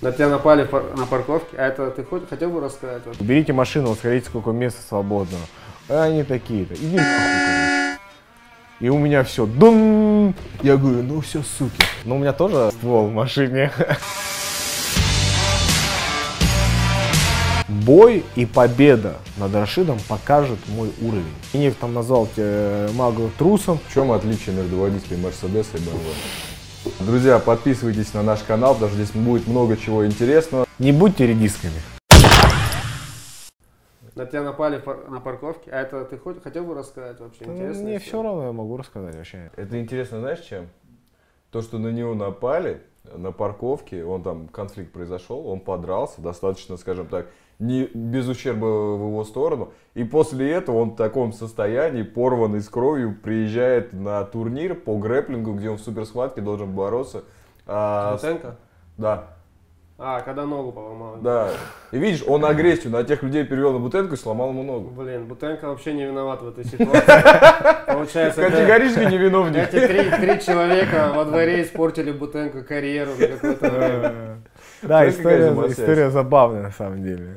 На тебя напали на парковке, а это ты хоть, хотел бы рассказать? Берите машину, вот смотрите, сколько места свободного. А они такие-то. Иди нахуй. И у меня все. Дун! Я говорю, ну все, суки. Ну у меня тоже ствол в машине. Бой и победа над Рашидом покажет мой уровень. Инев там назвал тебя магу трусом. В чем отличие между водителем Мерседеса и BMW? Друзья, подписывайтесь на наш канал, потому что здесь будет много чего интересного. Не будьте редисками. На тебя напали пар- на парковке, а это ты хоть, хотел бы рассказать вообще? Интересно. Мне все равно, я могу рассказать вообще. Это интересно, знаешь, чем? То, что на него напали на парковке, он там, конфликт произошел, он подрался, достаточно, скажем так, не, без ущерба в его сторону. И после этого он в таком состоянии, порванный с кровью, приезжает на турнир по грэплингу, где он в суперсхватке должен бороться. А, Бутенко? да, А, когда ногу поломал. да. И видишь, он агрессию на тех людей перевел на Бутенко и сломал ему ногу. Блин, Бутенко вообще не виноват в этой ситуации. Получается, Категорически не виновник. эти три, три человека во дворе испортили Бутенко карьеру на какое-то время. Да, история, история забавная на самом деле.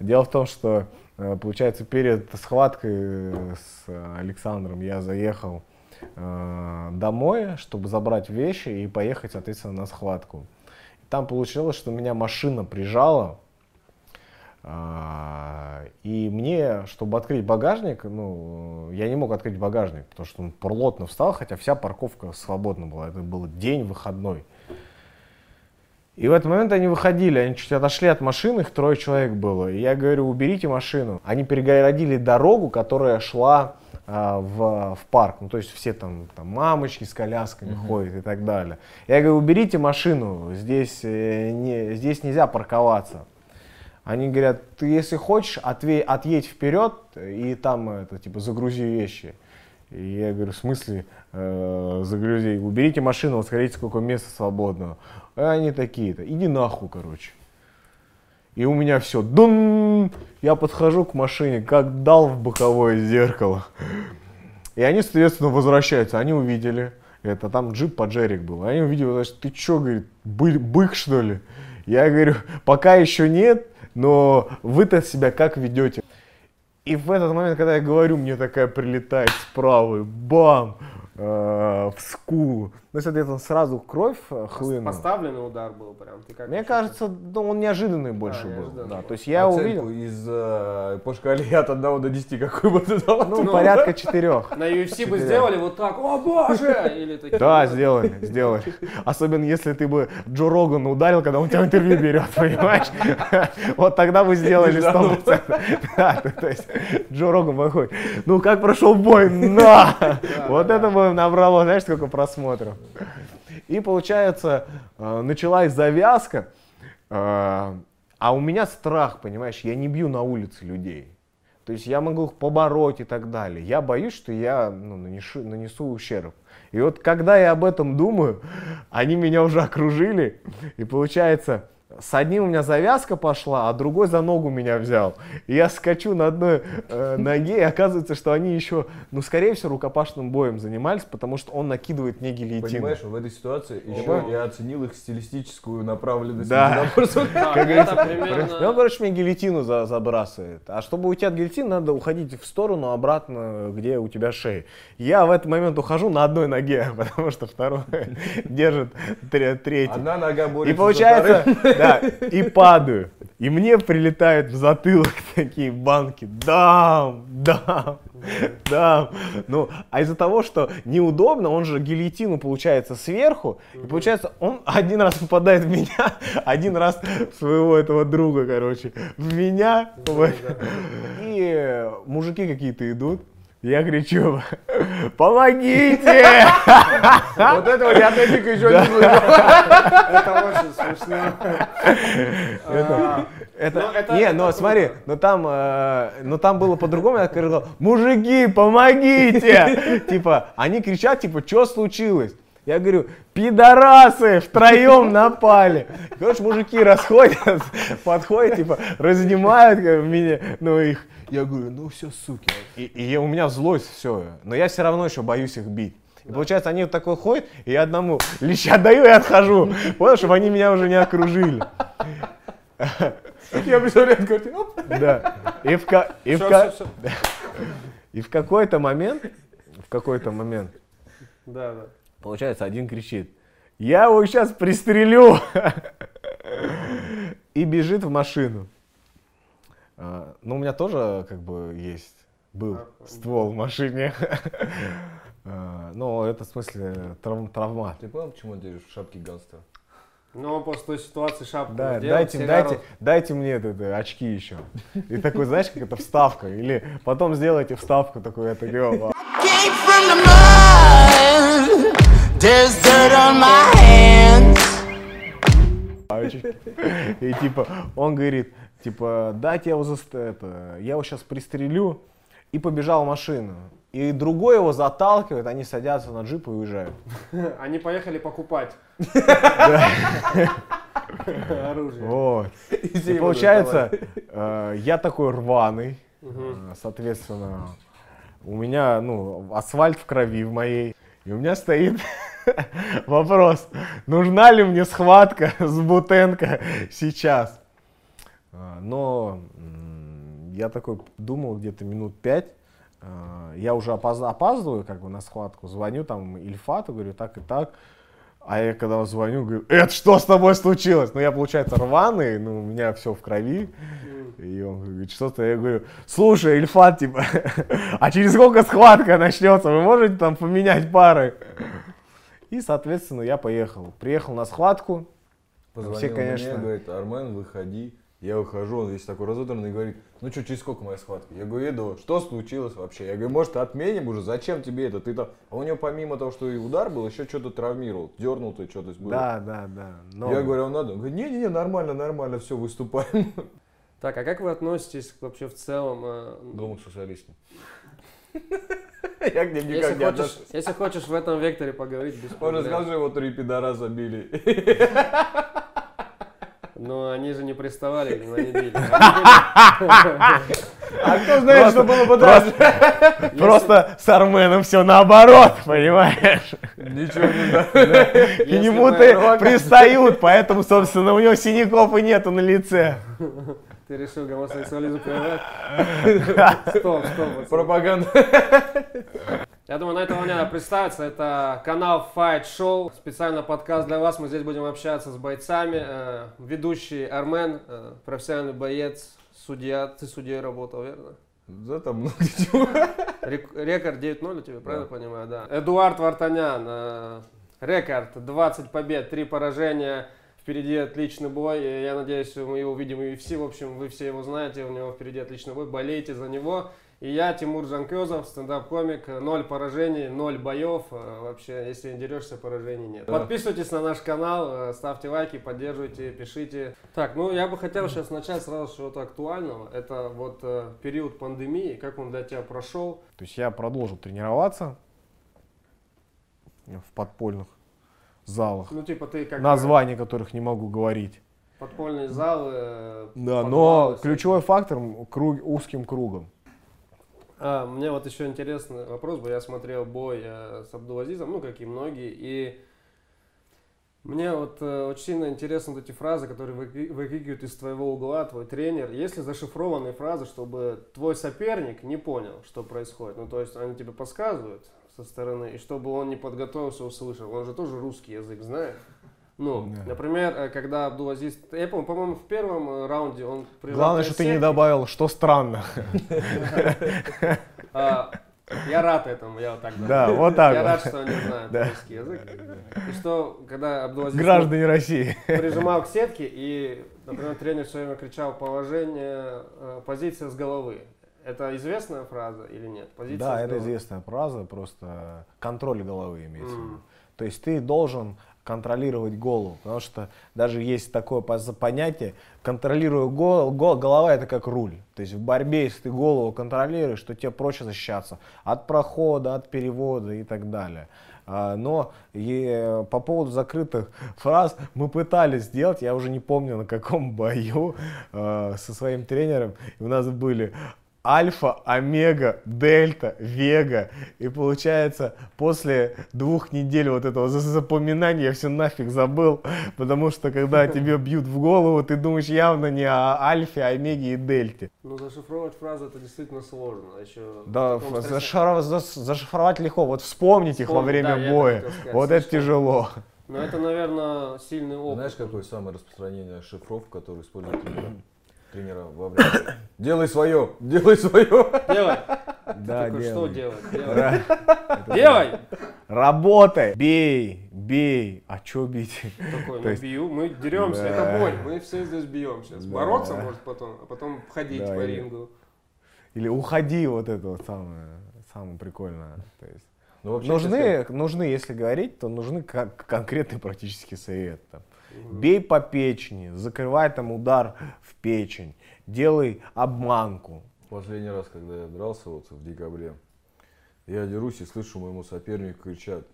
Дело в том, что, э, получается, перед схваткой э, с Александром я заехал э, домой, чтобы забрать вещи и поехать, соответственно, на схватку. Там получилось, что меня машина прижала, и мне, чтобы открыть багажник, ну, я не мог открыть багажник, потому что он плотно встал, хотя вся парковка свободна была. Это был день выходной. И в этот момент они выходили, они чуть отошли от машины, их трое человек было. И я говорю, уберите машину. Они перегородили дорогу, которая шла а, в, в парк. Ну, то есть все там, там мамочки с колясками ходят и так далее. Я говорю, уберите машину, здесь, э, не, здесь нельзя парковаться. Они говорят, ты если хочешь, отве- отъедь вперед и там это, типа, загрузи вещи. И я говорю, в смысле э, загрузи? Уберите машину, вот смотрите, сколько места свободного. А они такие-то, иди нахуй, короче. И у меня все, дун, я подхожу к машине, как дал в боковое зеркало. И они, соответственно, возвращаются, они увидели, это там джип поджерик был, они увидели, значит, ты что, говорит, бы- бык что ли? Я говорю, пока еще нет, но вы-то себя как ведете? И в этот момент, когда я говорю, мне такая прилетает справа, бам, э, в скулу. Ну, соответственно, сразу кровь э, хлынула. Поставленный удар был прям. Ты как Мне кажется, ну, он неожиданный больше был. неожиданный Да, был. то есть я Оценку увидел, из э, по шкале от 1 до 10 какой бы ты дал? ну, порядка четырех. На UFC бы сделали вот так, о боже! Или такие. Да, сделали, сделали. Особенно если ты бы Джо Рогану ударил, когда он тебя интервью берет, понимаешь? Вот тогда бы сделали 100%. Да, то- то есть Джо Роган выходит, ну как прошел бой, на! Вот это бы набрало, знаешь, сколько просмотров. И получается, э, началась завязка, э, а у меня страх, понимаешь, я не бью на улице людей. То есть я могу их побороть и так далее. Я боюсь, что я ну, нанесу, нанесу ущерб. И вот когда я об этом думаю, они меня уже окружили. И получается, с одним у меня завязка пошла, а другой за ногу меня взял. И я скачу на одной э, ноге, и оказывается, что они еще, ну, скорее всего, рукопашным боем занимались, потому что он накидывает мне гильотину. Понимаешь, в этой ситуации еще я оценил их стилистическую направленность. Да. Как говорится, он, короче, мне гильотину за- забрасывает. А чтобы уйти от гильотины, надо уходить в сторону, обратно, где у тебя шея. Я в этот момент ухожу на одной ноге, потому что второй держит тре- третий. Одна нога борется И получается. Да, и падаю. И мне прилетают в затылок такие банки. Дам, дам, дам. Ну, а из-за того, что неудобно, он же гильотину получается сверху. И получается, он один раз попадает в меня, один раз в своего этого друга, короче. В меня. в- И мужики какие-то идут. Я кричу, помогите! Вот этого я Эдика еще не слышал. Это очень смешно. А, Это, Ну, это- не, это но круто. смотри, но там, э, но там было по-другому, я сказал, мужики, помогите! Типа, они кричат, типа, что случилось? Я говорю, пидорасы втроем напали. Короче, мужики расходят, подходят, типа, разнимают меня, ну их. Я говорю, ну все, суки. И, и у меня злость, все. Но я все равно еще боюсь их бить. И получается, они вот такой ходят, и я одному леща даю и отхожу. Понял, чтобы они меня уже не окружили. Я представляю, говорит, оп. Да. И в, и в какой-то момент, в какой-то момент, Да, да. получается, один кричит, я его сейчас пристрелю. И бежит в машину. А, Ну, у меня тоже, как бы, есть, был ствол в машине. А, Ну, это, в смысле, трав- травма. Ты понял, почему ты в шапке гангстера? Но он после той ситуации шапку Да, надел, дайте, сигару- дайте, дайте мне это, это, очки еще. И такой, знаешь, как это вставка. Или потом сделайте вставку такую, это hands. И типа, он говорит, типа, дайте я его заст... это, я его сейчас пристрелю. И побежал в машину. И другой его заталкивает, они садятся на джип и уезжают. Они поехали покупать оружие. Вот. И получается, э, я такой рваный, э, соответственно, у меня, ну, асфальт в крови в моей, и у меня стоит вопрос, нужна ли мне схватка с Бутенко сейчас? А, Но я такой думал где-то минут пять, а, я уже опоз- опаздываю как бы на схватку, звоню там Ильфату, говорю так и так, а я когда звоню, говорю, это что с тобой случилось? Ну я, получается, рваный, ну у меня все в крови. И он говорит, что-то, я говорю, слушай, Ильфат, типа, а через сколько схватка начнется? Вы можете там поменять пары? И, соответственно, я поехал. Приехал на схватку. Позвонил Все, конечно. мне, говорит, Армен, выходи. Я выхожу, он весь такой разодранный и говорит, ну что, через сколько моя схватка? Я говорю, еду, что случилось вообще? Я говорю, может, отменим уже, зачем тебе это? Ты там... А у него помимо того, что и удар был, еще что-то травмировал, дернул ты что-то было. Да, да, да. Но- Я говорю, «А надо? Он говорит, не-не-не, нормально, нормально, все, выступаем. Так, а как вы относитесь вообще в целом? э, Гомосексуалистам. Я к ним Если никак не хочешь, отношусь. если хочешь в этом векторе поговорить, без Он проблем. расскажи, его три пидораса били. Но они же не приставали, они били. А кто знает, что было бы дальше? Просто с Арменом все наоборот, понимаешь? Ничего не знаю. К нему ты пристают, поэтому, собственно, у него синяков и нету на лице. Ты решил гомосексуализм прививать? Стоп, стоп. Пропаганда. Я думаю, на этой волне надо представиться. Это канал Fight Show. Специально подкаст для вас. Мы здесь будем общаться с бойцами. Э, Ведущий Армен, э, профессиональный боец, судья. Ты судьей работал, верно? Да там много чего. Рек- Рекорд 9-0 у тебя, правильно понимаю? Да. Эдуард Вартанян. э, Рекорд 20 побед, 3 поражения. Впереди отличный бой. и Я надеюсь, мы его увидим в UFC. В общем, вы все его знаете. У него впереди отличный бой. Болейте за него. И я, Тимур Жанкезов, стендап-комик. Ноль поражений, ноль боев. Э, Вообще, если не дерешься, поражений нет. Да. Подписывайтесь на наш канал, э, ставьте лайки, поддерживайте, пишите. Так, ну я бы хотел сейчас начать сразу с чего-то актуального. Это вот э, период пандемии, как он для тебя прошел. То есть я продолжил тренироваться в подпольных залах, Ну, типа, ты как бы названий которых не могу говорить. подпольные залы. Да, но ключевой фактор круг, узким кругом. А, мне вот еще интересный вопрос был. Я смотрел бой э, с Абдулазизом, ну, как и многие, и мне вот э, очень сильно интересны вот эти фразы, которые выкрикивают из твоего угла твой тренер. Есть ли зашифрованные фразы, чтобы твой соперник не понял, что происходит? Ну, то есть они тебе подсказывают со стороны, и чтобы он не подготовился, услышал. Он же тоже русский язык знает. Ну, Да. например, э, когда Абдулазиз, я помню, по-моему, в первом э, раунде он прижал Главное, что ты не добавил, что странно. А, я рад этому, я вот так говорю. Да, вот так Я рад, что они знают русский язык. И что, когда Абдулазиз Граждане России. прижимал к сетке, и, например, тренер все время кричал положение, э, позиция с головы. Это известная фраза или нет? Позиция Да, это известная фраза, просто контроль головы имеется в виду. То есть ты должен контролировать голову, потому что даже есть такое понятие, контролируя голову, голова это как руль. То есть в борьбе, если ты голову контролируешь, то тебе проще защищаться от прохода, от перевода и так далее. А, Но и по поводу закрытых фраз мы пытались сделать, я уже не помню на каком бою, э, со своим тренером. И у нас были альфа, омега, дельта, вега. И получается, после двух недель вот этого за- запоминания я все нафиг забыл, потому что когда тебе бьют в голову, ты думаешь явно не о альфе, омеге и дельте. Ну, зашифровать фразы это действительно сложно. Еще Да, зашифровать, зашифровать легко, вот вспомнить их во Вспомнить, да, время это боя, сказать, вот это тяжело. Ну, это, наверное, сильный опыт. Знаешь, какое самое распространенное шифров, который используют тренера? Тренера во время. Делай свое, делай свое. Делай. Да, Такой, что делай. делать? Делай. Ра- Делай! Работай, бей, бей, а чё бить? Такой, ну есть- бью, мы деремся, Да. это бой, мы все здесь бьемся. Да. Бороться может потом, а потом ходить Да, по или- рингу. Или уходи, вот это вот самое, самое прикольное. То есть Ну, вообще, нужны, нужны, если говорить, то нужны кон- конкретный практический совет. там. Бей по печени, закрывай там удар в печень, делай обманку. Последний раз, когда я дрался вот в декабре, я дерусь и слышу моему сопернику кричат.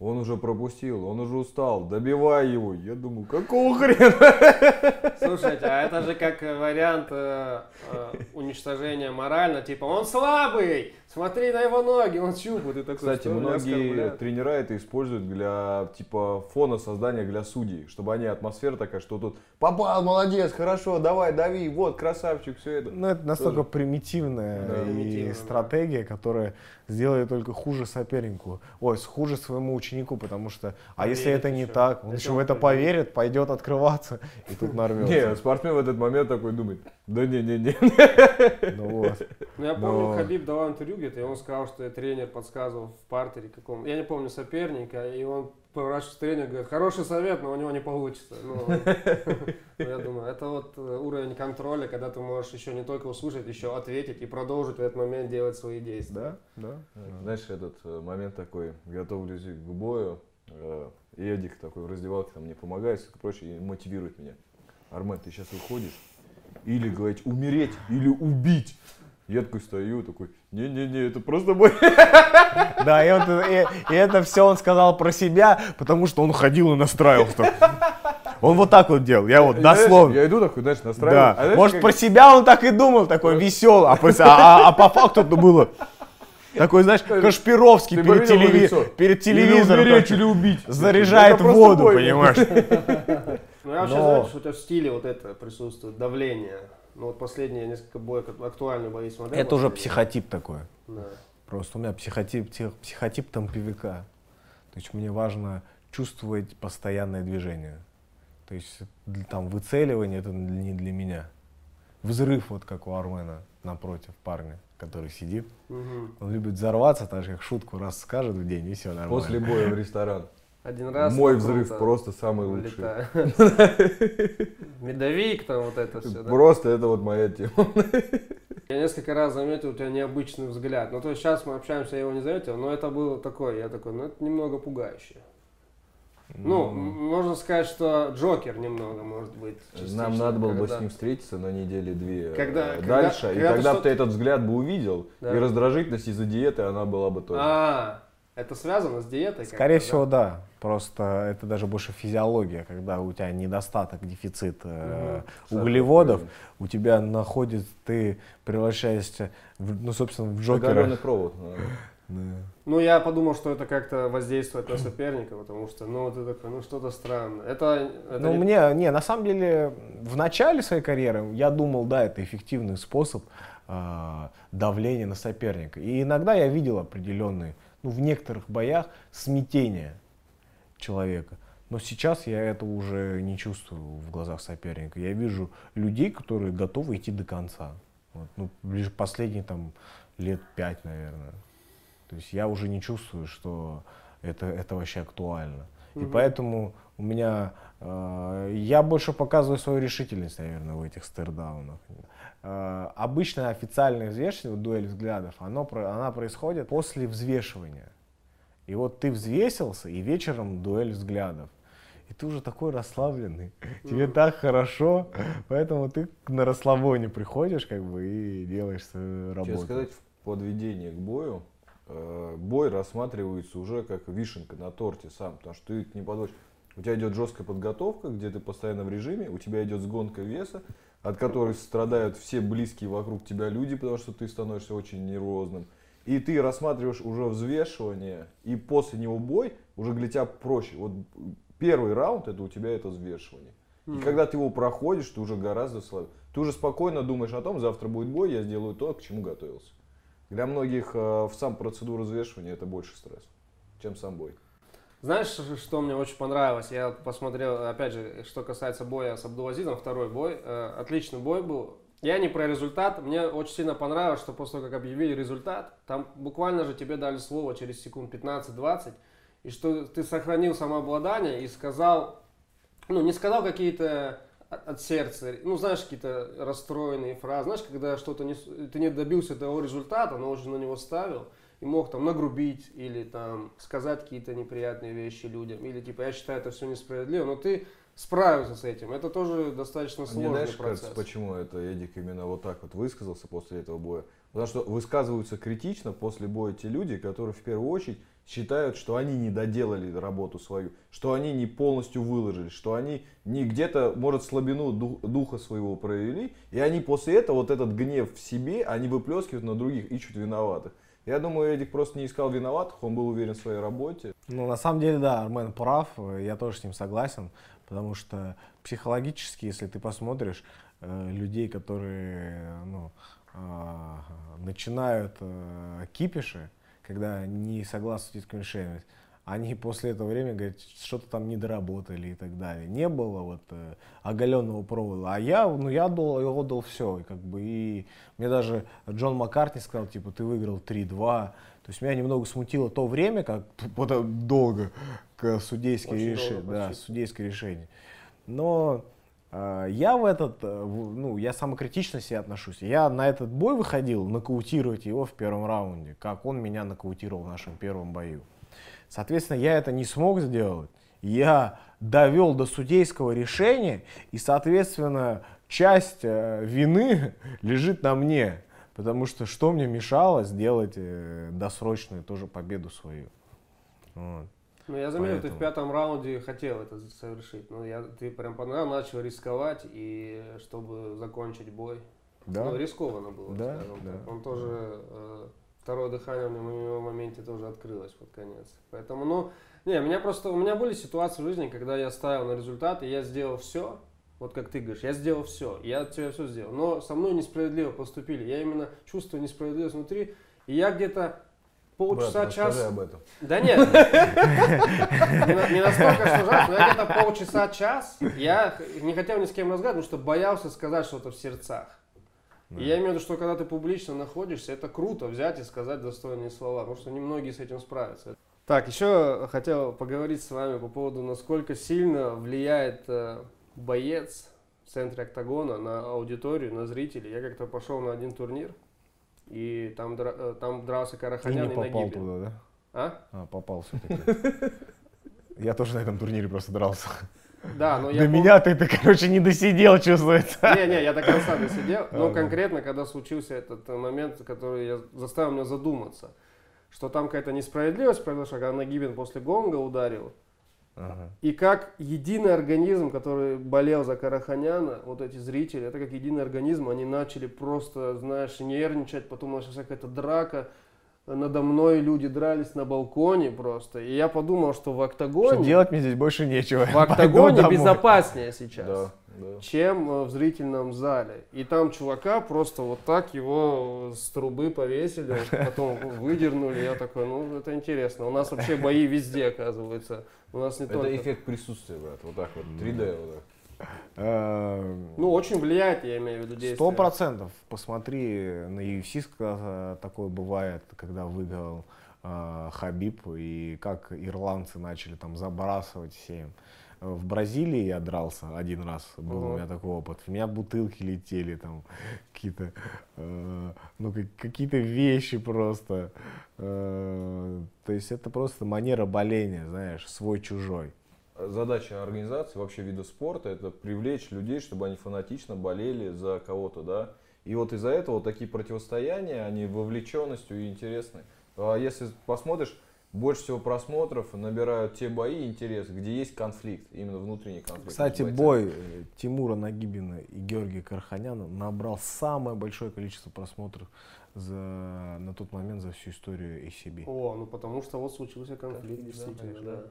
Он уже пропустил, он уже устал, добивай его. Я думаю, какого хрена? Слушайте, а это же как вариант э, э, уничтожения морально, типа он слабый, смотри на его ноги, он щупает. И такой, Кстати, многие тренера это используют для типа фона создания для судей, чтобы они атмосфера такая, что тут попал, молодец, хорошо, давай, дави, вот красавчик, все это. Ну, это настолько Тоже. примитивная Да, и стратегия, которая сделает только хуже сопернику. Ой, с- хуже своему ученику, потому что, а если это не так, он еще в это поверит. пойдет открываться, и тут Не, нарвется. спортсмен в этот момент такой думает, да не-не-не. Ну вот. Ну, я помню, Хабиб давал интервью где-то, и он сказал, что тренер подсказывал в партере каком я не помню соперника, и он поворачивается к тренеру, говорит, хороший совет, но у него не получится. Ну, ну, я думаю, это вот э, уровень контроля, когда ты можешь еще не только услышать, еще ответить и продолжить в этот момент делать свои действия. Да, да. Знаешь, этот э, момент такой, готовлюсь к бою, э, Эдик такой в раздевалке там мне помогает, и прочее, и мотивирует меня. Армен, ты сейчас выходишь, или, говорить, умереть, или убить. Я такой стою, такой, не-не-не, это просто бой. Да, и, это- и- и это все он сказал про себя, потому что он ходил и настраивался. Он вот так вот делал, я вот Знаешь, дословно. Я иду такой, знаешь, настраиваю. Да, А знаешь, может как- про себя он так и думал, такой веселый, а, по- а- а по факту это было такой, знаешь, Кашпировский Ты перед, телеви- перед Или телевизором умереть, так или убить. заряжает воду, бой. понимаешь? Ну, я вообще Но- знаю, что у тебя в стиле вот это присутствует, давление. Ну, вот последние несколько боев, актуальные бои смотрел. Это уже психотип такой. Да. Просто у меня психотип, псих- психотип тамповика. То есть мне важно чувствовать постоянное движение. То есть там выцеливание это не для меня. Взрыв, вот как у Армена напротив парня, который сидит. Мгм. Он любит взорваться, так же как шутку раз скажет в день, и все нормально. После боя в ресторан. Один раз. Мой ну, взрыв просто самый лучший. Медовик там вот это все, да? Просто это вот моя тема. Я несколько раз заметил у тебя необычный взгляд. Ну, то есть сейчас мы общаемся, я его не заметил, но это был такой, я такой, ну, это немного пугающе. Ну, м- можно сказать, что Джокер немного, может быть. Нам надо было бы когда- с ним встретиться на недели две э, Когда- когда- дальше, и когда ты тогда бы ты этот взгляд бы увидел, Да. и раздражительность из-за диеты, она была бы тоже. А, это связано с диетой? Скорее всего, да. Просто это даже больше физиология, когда у тебя недостаток, дефицит э, Мгм. углеводов, Правильно. у тебя находит, ты превращаешься, в, ну, собственно, в Оголенный Джокера. провод. э. Да. Ну, я подумал, что это как-то воздействует на соперника, потому что, ну, ты такой, ну, что-то странное. Это, это Ну, не- мне, не, на самом деле, в начале своей карьеры я думал, да, это эффективный способ а, давления на соперника. И иногда я видел определенные, ну, в некоторых боях смятение человека. Но сейчас я этого уже не чувствую в глазах соперника. Я вижу людей, которые готовы идти до конца. Вот, ну, лишь последние там лет пять, наверное. То есть я уже не чувствую, что это, это вообще актуально. И Мгм. поэтому у меня э, я больше показываю свою решительность, наверное, в этих стердаунах. Э, обычно официальное взвешивание, дуэль взглядов, оно, она происходит после взвешивания. И вот ты взвесился, и вечером дуэль взглядов. И ты уже такой расслабленный, тебе так хорошо, поэтому ты на расслабоне приходишь как бы и делаешь свою работу. Честно сказать, в подведении к бою, э, бой рассматривается уже как вишенка на торте сам, потому что ты не подводишь. У тебя идет жесткая подготовка, где ты постоянно в режиме, у тебя идет сгонка веса, от которой страдают все близкие вокруг тебя люди, потому что ты становишься очень нервозным. И ты рассматриваешь уже взвешивание, и после него бой, уже для тебя проще. Вот первый раунд это у тебя это взвешивание. И когда ты его проходишь, ты уже гораздо слабее. Ты уже спокойно думаешь о том, завтра будет бой, я сделаю то, к чему готовился. Для многих э, в сам процедуру взвешивания это больше стресс, чем сам бой. Знаешь, что мне очень понравилось? Я посмотрел, опять же, что касается боя с Абдулазизом, второй бой. Э, Отличный бой был. Я не про результат. Мне очень сильно понравилось, что после того, как объявили результат, там буквально же тебе дали слово через секунд 15-20, и что ты сохранил самообладание и сказал, ну, не сказал какие-то от сердца, ну, знаешь, какие-то расстроенные фразы, знаешь, когда что-то не, ты не добился того результата, но уже на него ставил, и мог там нагрубить или там сказать какие-то неприятные вещи людям, или типа, я считаю, это все несправедливо, но ты справился с этим. Это тоже достаточно Мне сложный знаешь, процесс. кажется, почему это Эдик именно вот так вот высказался после этого боя? Потому что высказываются критично после боя те люди, которые в первую очередь считают, что они не доделали работу свою, что они не полностью выложили, что они не где-то, может, слабину ду- духа своего провели, и они после этого вот этот гнев в себе, они выплескивают на других, ищут виноватых. Я думаю, Эдик просто не искал виноватых, он был уверен в своей работе. Ну, на самом деле, да, Армен прав, я тоже с ним согласен, потому что психологически, если ты посмотришь э, людей, которые э, ну, а, начинают э, кипиши, когда не согласны с детским решением, они после этого времени говорят, что-то там не доработали и так далее. Не было вот э, оголенного провода. А я, ну, я отдал, я отдал все. И, как бы, и мне даже Джон Маккартни сказал, типа, ты выиграл 3-2. То есть меня немного смутило то время, как потом долго к судейское долго Да, судейское решение. Но э, я в этот, э, ну, я самокритично себе отношусь. Я на этот бой выходил нокаутировать его в первом раунде, как он меня нокаутировал в нашем первом бою. Соответственно, я это не смог сделать. Я довел до судейского решения, и, соответственно, часть э, вины лежит на мне. Потому что что мне мешало сделать э, досрочную тоже победу свою. Вот. Ну, я заметил, ты Поэтому. в пятом раунде хотел это совершить. Ну, я, ты прям начал рисковать, и чтобы закончить бой. Да? Ну, рискованно было, Да, скажем да. так. Он тоже, э, второе дыхание у в него моменте тоже открылось под конец. Поэтому, ну, не, меня просто, у меня были ситуации в жизни, когда я ставил на результат, и я сделал все, вот как ты говоришь, я сделал все, я от тебя все сделал, но со мной несправедливо поступили, я именно чувствую несправедливость внутри, и я где-то полчаса, Брат, час... об этом. Да нет, не на- не настолько, что жалко, но я где-то полчаса, час, я не хотел ни с кем разговаривать, потому что боялся сказать что-то в сердцах. И я имею в виду, что когда ты публично находишься, это круто взять и сказать достойные слова, потому что немногие с этим справятся. Так, еще хотел поговорить с вами по поводу, насколько сильно влияет э, боец в центре октагона на аудиторию, на зрителей. Я как-то пошел на один турнир, и там, э, там дрался Ты Караханян не и попал Нагибин. туда, да? А? А, попал все-таки. Я тоже на этом турнире просто дрался. Да, но я До меня ты, ты, короче, не досидел, чувствуется. Не-не, я до конца досидел, но Ага. конкретно, когда случился этот э, момент, который я, заставил меня задуматься, что там какая-то несправедливость произошла, когда Нагибин после гонга ударил, Ага. и как единый организм, который болел за Караханяна, вот эти зрители, это как единый организм, они начали просто, знаешь, нервничать, потом началась какая-то драка, надо мной люди дрались на балконе просто, и я подумал, что в Что октагоне, делать мне здесь больше нечего. в октагоне безопаснее сейчас Да, да. чем э, в зрительном зале. И там чувака просто вот так его с трубы повесили, потом выдернули. Я такой, ну это интересно. У нас вообще бои везде, оказывается. У нас не Это только. эффект присутствия, брат. Вот так вот. 3D вот так. Э, Ну, очень влияет, я имею в виду, действие. Сто процентов. Посмотри, на UFC ска- такое бывает, когда выиграл э, Хабиб, и как ирландцы начали там забрасывать всем. В Бразилии я дрался один раз, был у Ага. меня такой опыт. У меня бутылки летели, там какие-то, э, ну, как- какие-то вещи просто. Э, то есть это просто манера боления, знаешь, свой-чужой. Задача организации, вообще вида спорта, это привлечь людей, чтобы они фанатично болели за кого-то, да. И вот из-за этого вот такие противостояния, они вовлеченностью и интересны. А если посмотришь, больше всего просмотров набирают те бои, интерес, где есть конфликт, именно внутренний конфликт. Кстати, бой э, Тимура Нагибина и Георгия Карханяна набрал самое большое количество просмотров за, на тот момент за всю историю ACB. О, ну потому что вот случился конфликт, действительно, да.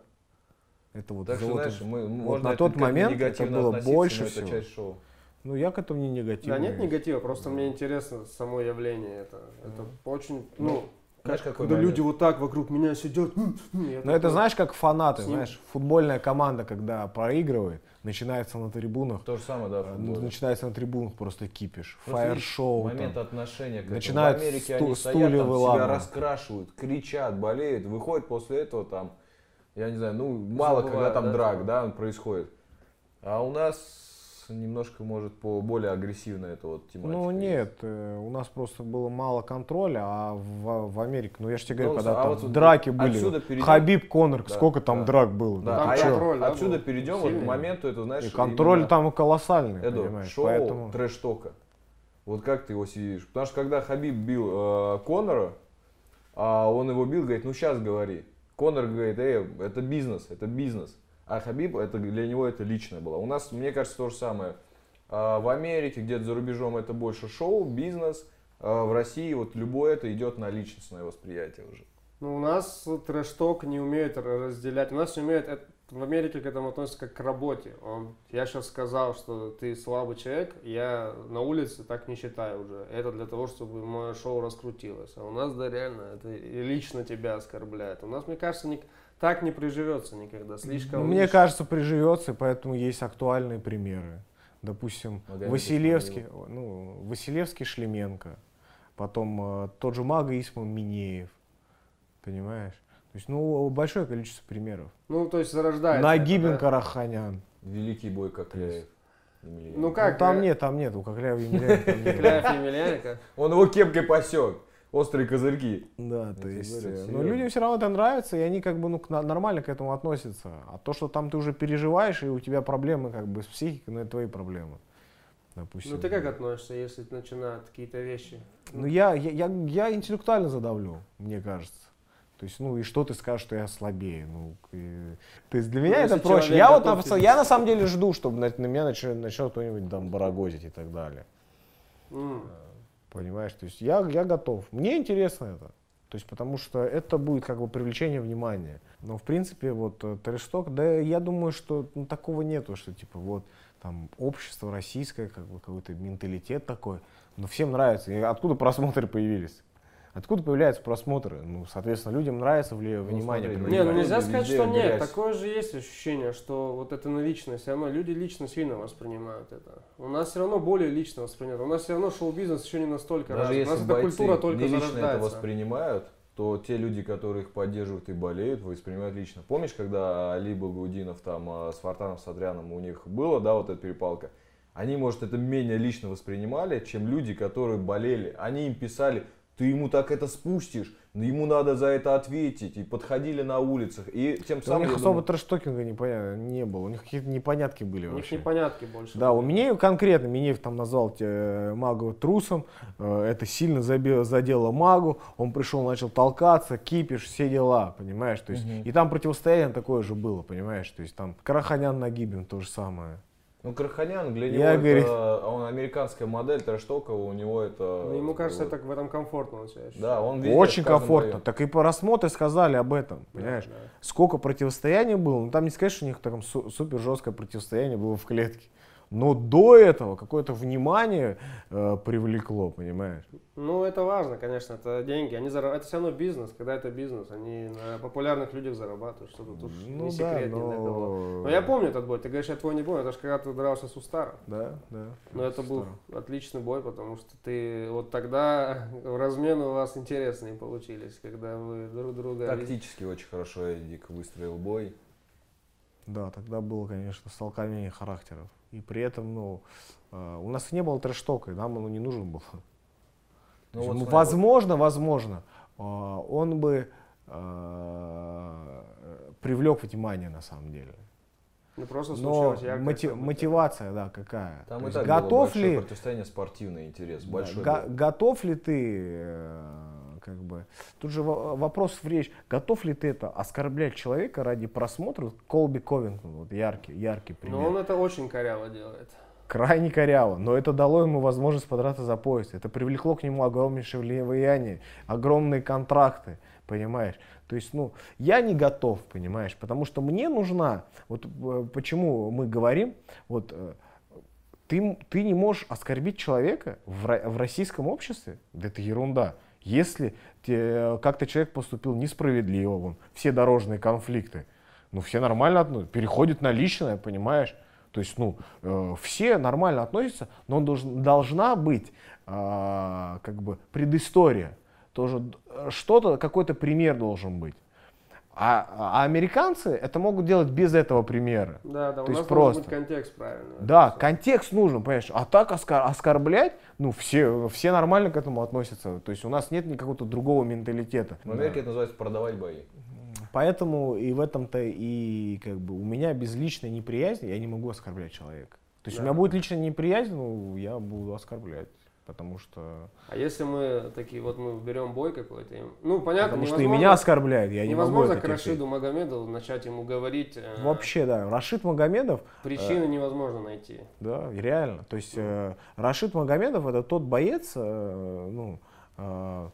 Это вот Так что, вот знаешь, мы, вот на тот момент это было больше это всего. часть шоу. Ну, я к этому не негативно. Да нет негатива, просто мне интересно само явление это. Это очень, ну, Знаешь, как- какой когда момент? люди вот так вокруг меня сидят. Но это знаешь, как фанаты, с ним- знаешь, футбольная команда, когда проигрывает, начинается на трибунах, То же самое, да, э, футболе. начинается на трибунах просто кипиш, фаер-шоу. Момент там. отношения к этому. Начинают В Америке сту- они стулья стоят, там, себя выламывать. раскрашивают, кричат, болеют, выходят после этого там, я не знаю, ну мало когда Забывают, там да, драк, да, происходит. А у нас немножко может по более агрессивно это вот тематика. Ну нет, э, у нас просто было мало контроля, а в, в Америке, ну я же тебе говорю, Ну, когда а там вот вот драки были, отсюда перейдем- Хабиб, Конор, Да, сколько там да. драк было, Да, Там а я- контроль, да, отсюда был? перейдем вот к моменту, это знаешь, И контроль именно- там колоссальный, Эду, понимаешь, шоу поэтому... трэш-тока. Вот как ты его видишь? Потому что когда Хабиб бил э, Конора, а он его бил, говорит, ну сейчас говори. Конор говорит, эй, это бизнес, это бизнес. А Хабиб, это для него это личное было. У нас, мне кажется, то же самое. А, в Америке, где-то за рубежом это больше шоу, бизнес. А, в России вот любое это идет на личностное восприятие уже. Ну, у нас трэш-ток не умеют разделять. У нас не умеют, это- в Америке к этому относятся как к работе. Он, я сейчас сказал, что ты слабый человек, я на улице так не считаю уже. Это для того, чтобы мое шоу раскрутилось. А у нас, да, реально, это лично тебя оскорбляет. У нас, мне кажется, ник- так не приживется никогда. Слишком... Ну, мне лиш- кажется, приживется, и поэтому есть актуальные примеры. Допустим, Магомед Василевский, ну, Василевский Шлеменко, потом э, тот же Мага Исман Минеев, понимаешь? То есть, ну, большое количество примеров. Ну, то есть зарождается. Нагибин это, да. Караханян. Великий бой Кокляев. Ну Ну, как? там э, нет, там нет, у Кокляева Емельяненко там нет. Кляев Емельяненко. Он его кепкой посек. Острые козырьки. Да, то есть, говорю, э, но людям все равно это нравится, и они как бы ну, к- нормально к этому относятся. А то, что там ты уже переживаешь, и у тебя проблемы как бы с психикой, ну это твои проблемы. Допустим. Ну, ты как относишься, если начинают какие-то вещи? Ну, я, я, я, я интеллектуально задавлю, мне кажется. То есть, ну и что ты скажешь, что я слабее? Ну, и- то есть для меня если это проще. Я вот на, я на самом деле жду, чтобы на, на меня начнет, начнет кто-нибудь там барагозить и так далее. М. Понимаешь? То есть я, я готов. Мне интересно это. То есть потому что это будет как бы привлечение внимания. Но в принципе вот э, трэш-ток, да я думаю, что ну, такого нету, что типа вот там общество российское, как бы какой-то менталитет такой. Но всем нравится. И откуда просмотры появились? Откуда появляются просмотры? Ну, соответственно, людям нравится вли- внимание. смотри. Не, ну нельзя сказать, что нет. грязь. Такое же есть ощущение, что вот это на личность. Все равно люди лично сильно воспринимают это. У нас все равно более лично воспринимают. У нас все равно шоу-бизнес еще не настолько Даже развит. У если нас эта культура только не лично это воспринимают, то те люди, которые их поддерживают и болеют, воспринимают лично. Помнишь, когда Али Багаудинов там э, с Фартаном Садряном у них было, да, вот эта перепалка? Они, может, это менее лично воспринимали, чем люди, которые болели. Они им писали, ты ему так это спустишь, ему надо за это ответить. И подходили на улицах. И тем Да у самым... них особо думаю, трэш-токинга не, поня- не было. У них какие-то непонятки были У них вообще. непонятки больше. Да, у. Минеев конкретно, Минеев там назвал э, Магу трусом, э, это сильно заби- задело Магу, он пришел, начал толкаться, кипиш, все дела, понимаешь, то есть, и там противостояние такое же было, понимаешь, то есть там Караханян Нагибин то же самое. Ну, Карханян, для него Я, это, говорит- он американская модель трэш-тока, у него это... Ну, ему кажется, это в этом комфортно он себя. Да, он везде, Очень комфортно, бою. так и по рассмотры сказали об этом, Да, понимаешь, да. сколько противостояний было, ну там не сказать, что у них там су- супер жесткое противостояние было в клетке, но до этого какое-то внимание э, привлекло, понимаешь. Ну, это важно, конечно, это деньги. Они зара- Это все равно бизнес. Когда это бизнес, они на популярных людях зарабатывают. Что тут уж Ну не да, секрет ни для кого. но... Но я помню этот бой. Ты говоришь, я твой не помню. Это же когда ты дрался с Устаром. Да, да. Но это был Здорово. отличный бой, потому что ты вот тогда размены у вас интересные получились, когда вы друг друга... Тактически очень хорошо Эдик выстроил бой. Да, тогда было, конечно, столкновение характеров. И при этом, ну, э, у нас не было трэш-тока, и нам оно не нужен был. Ну, есть, вот ну, смотри, возможно, возможно, э, он бы э, привлек внимание на самом деле. Ну, просто Но событие. мотивация, да, какая? Там То и есть так было готов большое ли, противостояние, спортивный интерес, да, большой. го- был. готов ли ты э, как бы. Тут же во- вопрос в речь, готов ли ты это оскорблять человека ради просмотра? Колби Ковингтон, вот яркий, яркий пример. Но он это очень коряво делает. крайне коряво, но это дало ему возможность подраться за пояс. Это привлекло к нему огромнейшее влияние, огромные контракты, понимаешь? То есть, ну, я не готов, понимаешь, потому что мне нужна, вот э, почему мы говорим, вот э, ты, ты не можешь оскорбить человека в, в российском обществе, да это ерунда. Если те- как-то человек поступил несправедливо, вон, все дорожные конфликты, ну все нормально относятся, переходит на личное, понимаешь? То есть, ну, э, все нормально относятся, но должен, должна быть а, как бы предыстория. Тоже д- что-то, какой-то пример должен быть. А, а американцы это могут делать без этого примера. Да, да, То у есть нас просто. должен быть контекст правильный. Да, Всё. контекст нужен, понимаешь? А так оскор- оскорблять, ну, все, все нормально к этому относятся. То есть у нас нет никакого другого менталитета. В Америке это называется продавать бои. Поэтому и в этом-то и как бы у меня без личной неприязни я не могу оскорблять человека. То есть у Да. меня будет личная неприязнь, ну, я буду оскорблять. Потому что, А если мы такие, вот мы берем бой какой-то, ну понятно, потому что и меня оскорбляют, я не могу невозможно к. Рашиду Магомедову начать ему говорить. э, Вообще, да. Рашид Магомедов, Причины невозможно найти. да, реально. То есть э, Рашид Магомедов это тот боец, э, ну, э,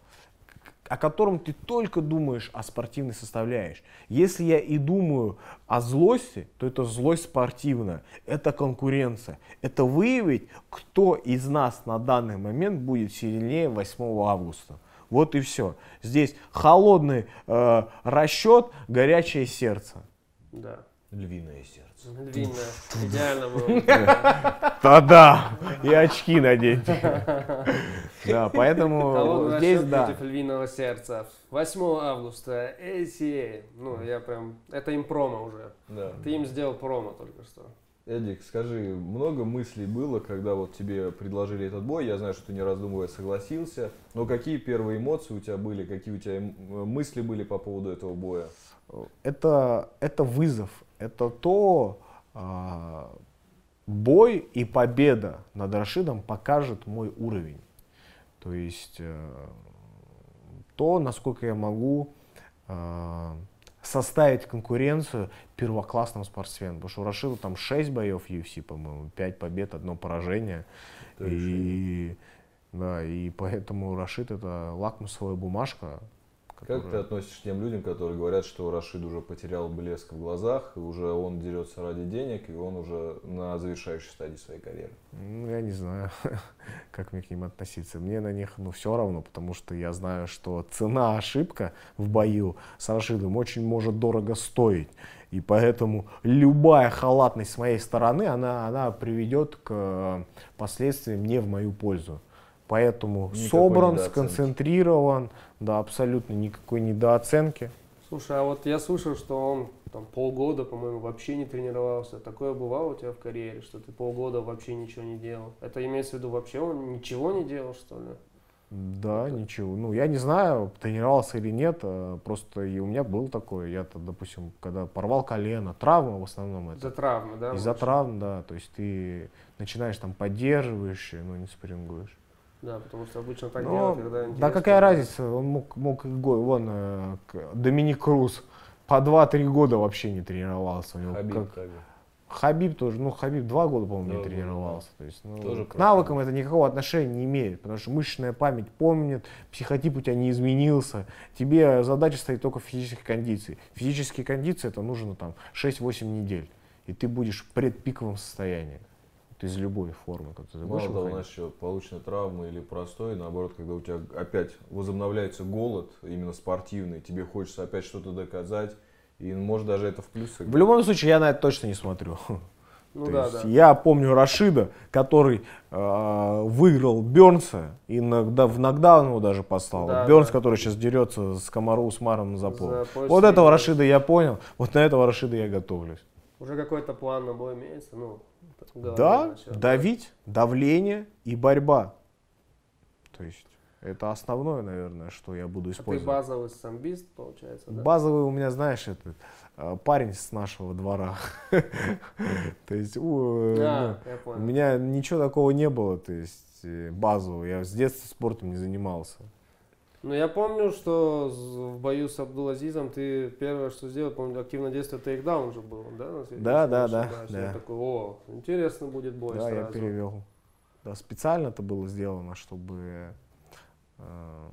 о котором ты только думаешь о спортивной составляющей. Если я и думаю о злости, то это злость спортивная, это конкуренция. Это выявить, кто из нас на данный момент будет сильнее 8 августа. Вот и все. Здесь холодный э, расчет, горячее сердце. Да. Львиное сердце. Львиное. Идеально было. Да-да, и очки надеть. Да, поэтому здесь, да. против львиного сердца. 8 августа ACA. Ну, я прям... Это им промо уже. Да. Ты им сделал промо только что. Эдик, скажи, много мыслей было, когда вот тебе предложили этот бой? Я знаю, что ты не раздумывая согласился, но какие первые эмоции у тебя были, какие у тебя мысли были по поводу этого боя? Это, это вызов, это то, а, бой и победа над Рашидом покажет мой уровень. То есть э, то, насколько я могу э, составить конкуренцию первоклассным спортсменам. Потому что у Рашида там 6 боев UFC, по-моему, 5 побед, одно поражение. То И, да, и поэтому Рашид это лакмусовая бумажка. Как ты относишься к тем людям, которые говорят, что Рашид уже потерял блеск в глазах, и уже он дерется ради денег, и он уже на завершающей стадии своей карьеры? Ну, я не знаю, как мне к ним относиться. Мне на них, ну, все равно, потому что я знаю, что цена ошибка в бою с Рашидом очень может дорого стоить. И поэтому любая халатность с моей стороны, она, она приведет к э, последствиям не в мою пользу. Поэтому Никакой собран, сконцентрирован, да, абсолютно никакой недооценки. Слушай, а вот я слышал, что он там полгода, по-моему, вообще не тренировался. Такое бывало у тебя в карьере, что ты полгода вообще ничего не делал? Это имеется в виду вообще он ничего не делал, что ли? Да, ничего. Ну, я не знаю, тренировался или нет, э, просто и у меня был такое. Я-то, допустим, когда порвал колено, травма в основном это. Из-за травмы, да? Из-за травм, да. То есть ты начинаешь там поддерживаешь, но не спаррингуешь. Да, потому что обычно так Но- делают, когда да интересно. какая разница, он мог, мог вон, э, Доминик Круз по 2-3 года вообще не тренировался. У него Хабиб как- также. Хабиб тоже, ну Хабиб два года, по-моему, Два не тренировался. То есть, ну, Тоже к навыкам это никакого отношения не имеет, потому что мышечная память помнит, психотип у тебя не изменился. Тебе задача стоит только в физической кондиции. Физические кондиции это нужно там 6-8 недель, и ты будешь в предпиковом состоянии. Вот из любой формы, как ты Мало того, еще получена травма или простой, наоборот, когда у тебя опять возобновляется голод, именно спортивный, тебе хочется опять что-то доказать, и может даже это в плюс В любом случае, я на это точно не смотрю. Ну То да, есть да. Я помню Рашида, который э, выиграл Бернса и иногда в нокдаун его даже послал. Да, Бернс, да. который сейчас дерется с Комару Усмаром за пол. За Вот этого. Рашида я понял, вот на этого Рашида я готовлюсь. Уже какой-то план на бой имеется? Ну, Да, давить, давление и борьба. То есть это основное, наверное, что я буду А ты использовать. базовый самбист, получается, да? Базовый у меня, знаешь, этот э, парень с нашего двора. То есть у, э, А, ну, У меня ничего такого не было, то есть э, базового. Я с детства спортом не занимался. Ну, я помню, что в бою с Абдулазизом ты первое, что сделал, помню, активное действие тейкдаун же был, да? Да, да, да, да. Я такой, о, интересно будет бой Да, я сразу. перевел. Да, специально это было сделано, чтобы э,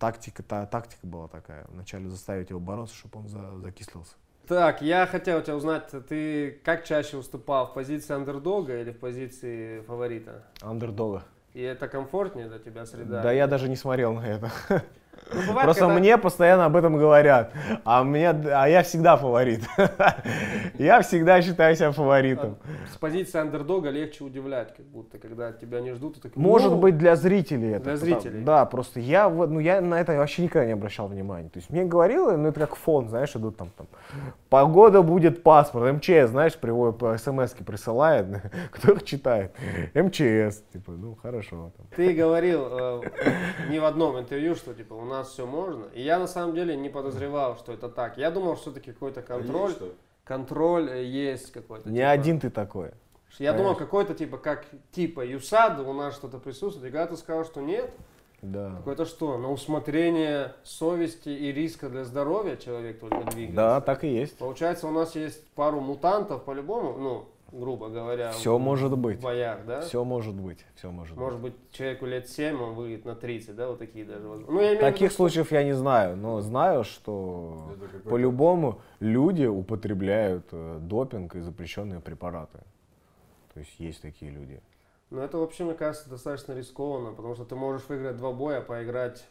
тактика, та, тактика была такая. Вначале заставить его бороться, чтобы он за- закислился. Так, я хотел тебя узнать, ты как чаще выступал, в позиции андердога или в позиции фаворита? Андердога. И это комфортнее для тебя среда? Да, я даже не смотрел на это. Ну, бывает, Просто когда- мне постоянно об этом говорят. А, мне, а я всегда фаворит. Я всегда считаю себя фаворитом. С позиции андердога легче удивлять, как будто, когда тебя не ждут, и такой, Может «Ну, быть для зрителей это. Для зрителей. Да, просто я, вот, ну, я на это вообще никогда не обращал внимания. То есть мне говорило, ну это как фон, знаешь, идут там, там погода будет паспорт, МЧС, знаешь, приводит по смс присылает, кто их читает? МЧС, типа, ну хорошо. Ты говорил э, не в одном интервью, что типа у нас все можно. И я на самом деле не подозревал, что это так. Я думал, что все-таки какой-то контроль, Есть, контроль э, есть какой-то. Не типа. один ты такой. Я думал, Конечно. какой-то типа как типа ЮСАД, у нас что-то присутствует. И когда ты сказал, что нет, Да. какое-то что, на усмотрение совести и риска для здоровья человек только двигается. Да, так и есть. Получается, у нас есть пару мутантов по-любому, ну, грубо говоря. Все в- может В быть. боях, да? Все может быть. Все может, Может быть. быть, человеку лет 7, он выйдет на 30, да, вот такие даже. возможно. Ну, я имею в Таких виду, случаев я не знаю, но знаю, что по-любому люди употребляют э, допинг и запрещенные препараты. То есть есть такие люди. Ну, это вообще, мне кажется, достаточно рискованно, потому что ты можешь выиграть два боя, а поиграть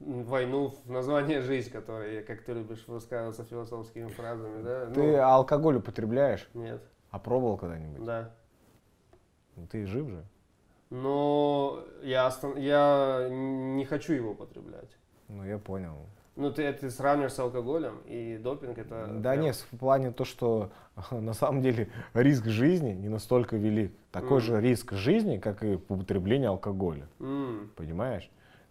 войну в название «Жизнь», которая, как ты любишь высказываться философскими фразами, да? Ты Ну, алкоголь употребляешь? Нет, А пробовал когда-нибудь? да. Ну, Ты жив же? Но я, остан- я не хочу его употреблять. Ну, я понял. Ну, ты это сравниваешь с алкоголем, и допинг это... Да прям- нет, в плане то, что на самом деле риск жизни не настолько велик. Такой Мгм. же риск жизни, как и употребление алкоголя. М, Понимаешь?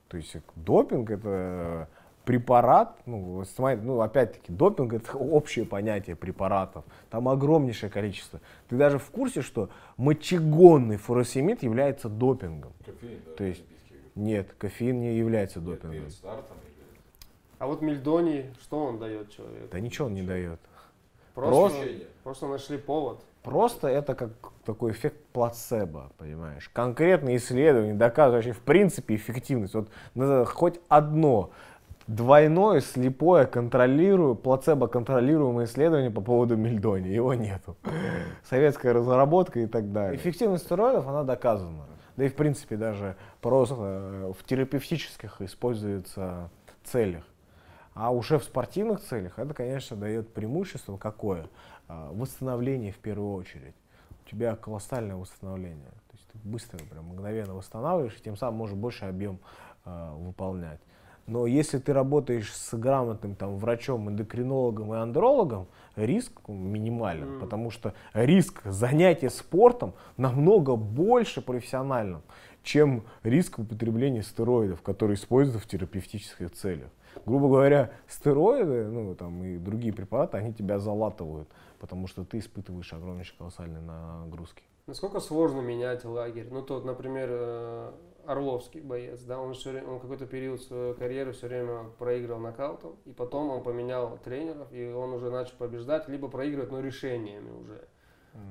То есть э, допинг это препарат, ну, ну, опять-таки, допинг это общее понятие препаратов. Там огромнейшее количество. Ты даже в курсе, что мочегонный фуросемид является допингом? Кофеин, да, То есть-. Нет, кофеин не является Нет, допингом. перед стартом или- А вот Мельдоний, что он дает человеку? Да ничего он не дает. Просто, Ощущение. просто нашли повод. Просто это как такой эффект плацебо, понимаешь? Конкретные исследования доказывают вообще в принципе эффективность. Вот хоть одно двойное, слепое, контролирую, плацебо-контролируемое исследование по поводу мельдони. Его нету. Советская разработка и так далее. Эффективность стероидов, она доказана. Да и в принципе даже просто э, в терапевтических используется целях. А уже в спортивных целях это, конечно, дает преимущество какое? А, Восстановление в первую очередь. У тебя колоссальное восстановление. То есть ты быстро, прям мгновенно восстанавливаешь, и тем самым можешь больше объем а, выполнять. Но если ты работаешь с грамотным там, врачом, эндокринологом и андрологом, риск минимален, Мгм. потому что риск занятия спортом намного больше профессиональным, чем риск употребления стероидов, которые используются в терапевтических целях. Грубо говоря, стероиды ну, там, и другие препараты, они тебя залатывают, потому что ты испытываешь огромнейшие колоссальные нагрузки. Насколько сложно менять лагерь? Ну, тот, например, э, Орловский боец, да, он, всё время- он какой-то период своей карьеры все время проигрывал нокаутом, и потом он поменял тренеров, и он уже начал побеждать, либо проигрывать, но решениями уже.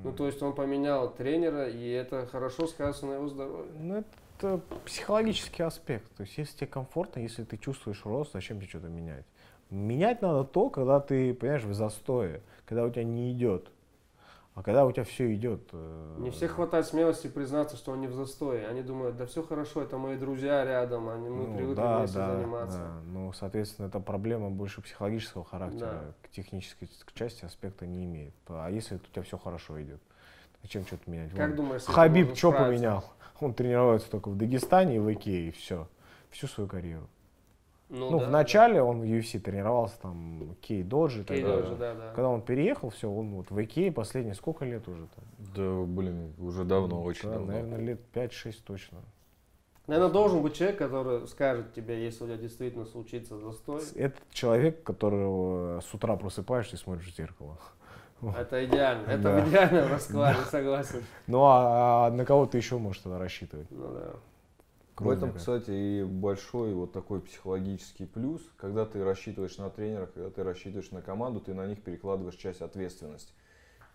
Ну, то есть он поменял тренера, и это хорошо сказывается на его здоровье. Ну, это психологический аспект. То есть, если тебе комфортно, если ты чувствуешь рост, зачем тебе что-то менять? Менять надо то, когда ты, понимаешь, в застое, когда у тебя не идет. А когда у тебя все идет. э, Не всех хватает смелости признаться, что они в застое. Они думают, да все хорошо, это мои друзья рядом, они, мы ну, привыкли да, вместе да, заниматься. да. Ну, соответственно, это проблема больше психологического характера, Да. к технической к части аспекта не имеет. А если у тебя все хорошо идет, зачем что-то менять? Как Вон, думаешь, Хабиб что поменял? Он тренируется только в Дагестане и в Икее, и все. Всю свою карьеру. Ну, Ну, да, в начале он в UFC тренировался там Кей Доджи. да. Кей. Доджи, да, да. Когда он переехал, все, он вот в Икее последние сколько лет уже там? Да, блин, уже давно, очень Да, давно. Наверное, лет 5-6 точно. Наверное, должен быть человек, который скажет тебе, если у тебя действительно случится застой. Это человек, которого с утра просыпаешься и смотришь в зеркало. Это идеально. Это Да. в идеальном раскладе, согласен. Ну а, а на кого ты еще можешь тогда рассчитывать? Ну да. В Круто, этом, кажется. кстати, и большой вот такой психологический плюс, когда ты рассчитываешь на тренера, когда ты рассчитываешь на команду, ты на них перекладываешь часть ответственности.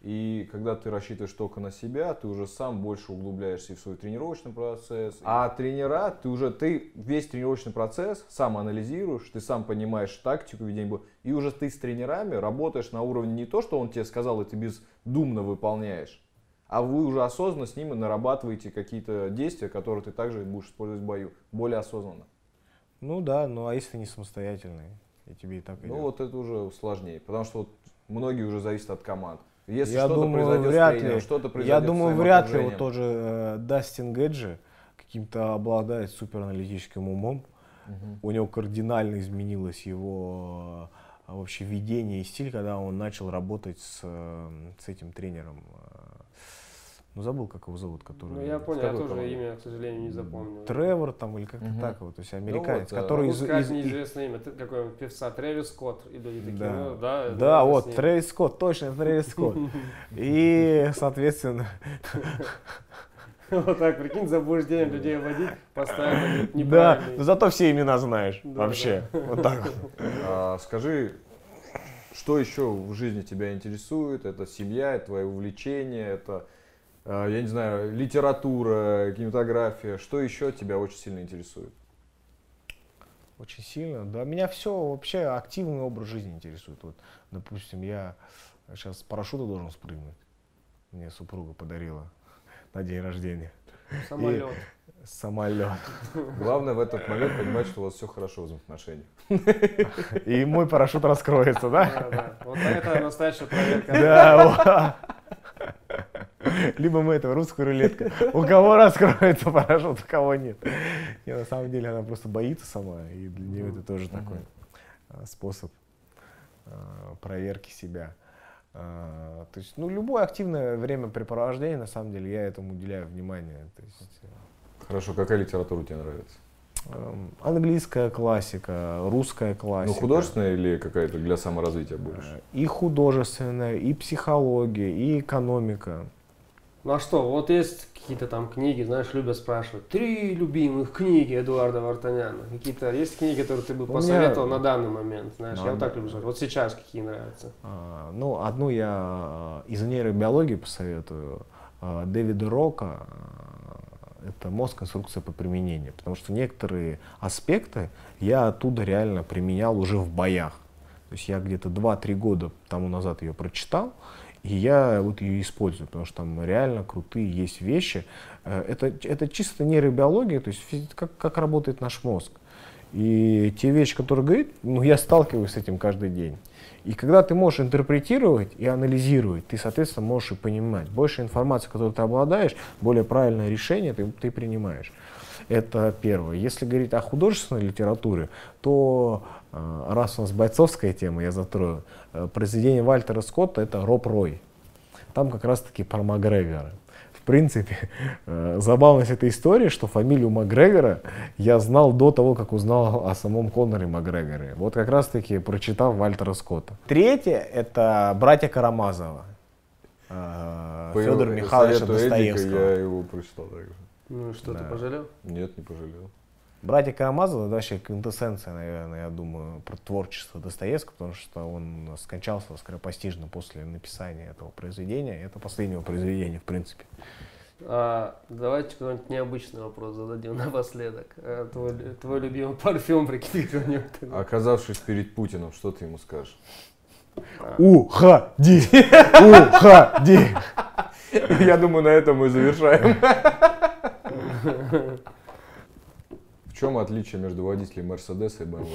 И когда ты рассчитываешь только на себя, ты уже сам больше углубляешься и в свой тренировочный процесс. А тренера, ты уже ты весь тренировочный процесс сам анализируешь, ты сам понимаешь тактику ведения боя, и уже ты с тренерами работаешь на уровне не то, что он тебе сказал, и ты бездумно выполняешь, а вы уже осознанно с ними нарабатываете какие-то действия, которые ты также будешь использовать в бою, более осознанно. Ну да, ну а если не самостоятельный, и тебе и так Ну идет? вот это уже сложнее, потому что вот многие уже зависят от команд. Если я что-то думаю, произойдет вряд с тренером, ли. что-то я произойдет с думаю, вряд ли вот тоже э, Дастин Геджи каким-то обладает супераналитическим умом. Мгм. У него кардинально изменилось его э, вообще видение и стиль, когда он начал работать с, э, с этим тренером. Ну, забыл, как его зовут, который... Ну, я понял, я тоже команде? имя, к сожалению, не запомнил. Тревор там или как-то Мгм. так вот, то есть американец, вот, э, который из, из- неизвестное имя. Ты какой певца? Трэвис Скотт. И люди такие, Да. ну, да, Да, вот. Трэвис Скотт, точно, Трэвис Скотт. И, соответственно, Вот так, прикинь, заблуждением людей вводить, поставить да, неправильный. но зато все имена знаешь Да, вообще. Вот так вот. А, скажи, что еще в жизни тебя интересует? Это семья, это твои увлечения, это, я не знаю, литература, кинематография. Что еще тебя очень сильно интересует? Очень сильно. Да, меня все вообще активный образ жизни интересует. Вот, допустим, я сейчас с парашюта должен спрыгнуть. Мне супруга подарила на день рождения. Самолет. Самолет. Главное в этот момент понимать, что у вас все хорошо в взаимоотношениях. И мой парашют раскроется, да? Да, да. Вот это настоящая проверка. Да. Либо мы это русская рулетка. У кого раскроется парашют, у кого нет. Не, на самом деле она просто боится сама, и для нее это тоже такой а, способ а, проверки себя. А, То есть, ну, любое активное времяпрепровождение, на самом деле, я этому уделяю внимание. То есть, Хорошо, какая литература тебе нравится? эм, английская классика, русская классика. Ну, художественная или какая-то для саморазвития больше? Э, И художественная, и психология, и экономика. Ну а что, вот есть какие-то там книги, знаешь, любят спрашивать. Три любимых книги Эдуарда Вартаняна. Какие-то есть книги, которые ты бы У посоветовал меня- на данный момент, знаешь? На я вот так люблю. Вот сейчас какие нравятся? А, Ну, одну я а, из нейробиологии посоветую. А, Дэвида Рока. а, Это мозг, инструкция по применению. Потому что некоторые аспекты я оттуда реально применял уже в боях. То есть я где-то 2-3 года тому назад ее прочитал, и я вот ее использую, потому что там реально крутые есть вещи. Э, Это, это чисто нейробиология, то есть как, как работает наш мозг. И те вещи, которые говорит, ну, я сталкиваюсь с этим каждый день. И когда ты можешь интерпретировать и анализировать, ты, соответственно, можешь и понимать. Больше информации, которой ты обладаешь, более правильное решение ты, ты принимаешь. Это первое. Если говорить о художественной литературе, то раз у нас бойцовская тема, я затрою, э, произведение Вальтера Скотта это Роб Рой. Там как раз-таки про Макгрегора. В принципе, э, забавность этой истории, что фамилию Макгрегора я знал до того, как узнал о самом Коноре Макгрегоре. Вот как раз-таки прочитав Вальтера Скотта. Третье — это «Братья Карамазова». э, совету Эдика Достоевского. Я его прочитал также. Ну и что, ты Да. пожалел? Нет, не пожалел. Братья Карамазовы это вообще квинтэссенция, наверное, я думаю, про творчество Достоевского, потому что он скончался скоропостижно после написания этого произведения. Это последнего произведения, в принципе. А, давайте какой-нибудь необычный вопрос зададим напоследок. А, твой, твой любимый парфюм, прикинь, какой-нибудь. Оказавшись перед Путиным, что ты ему скажешь? Уходи! Уходи! Я думаю, на этом мы завершаем. В чем отличие между водителем Мерседеса и БМВ?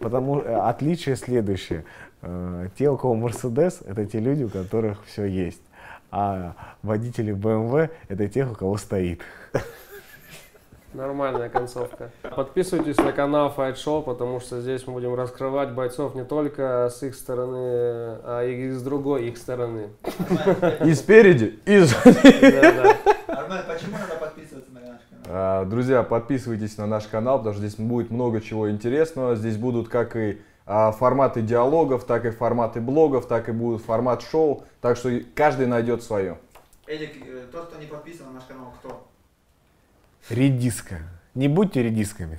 Потому э, отличие следующее. Э, Те, у кого Мерседес, это те люди, у которых все есть. А водители BMW это тех, у кого стоит. Нормальная концовка. Подписывайтесь на канал Fight Show, потому что здесь мы будем раскрывать бойцов не только с их стороны, а и с другой их стороны. И спереди, и сзади. Армен, почему надо подписываться на наш канал? А, Друзья, подписывайтесь на наш канал, потому что здесь будет много чего интересного. Здесь будут как и а, форматы диалогов, так и форматы блогов, так и будет формат шоу. Так что каждый найдет свое. Эдик, э, тот, кто не подписан на наш канал, кто? Редиска. Не будьте редисками.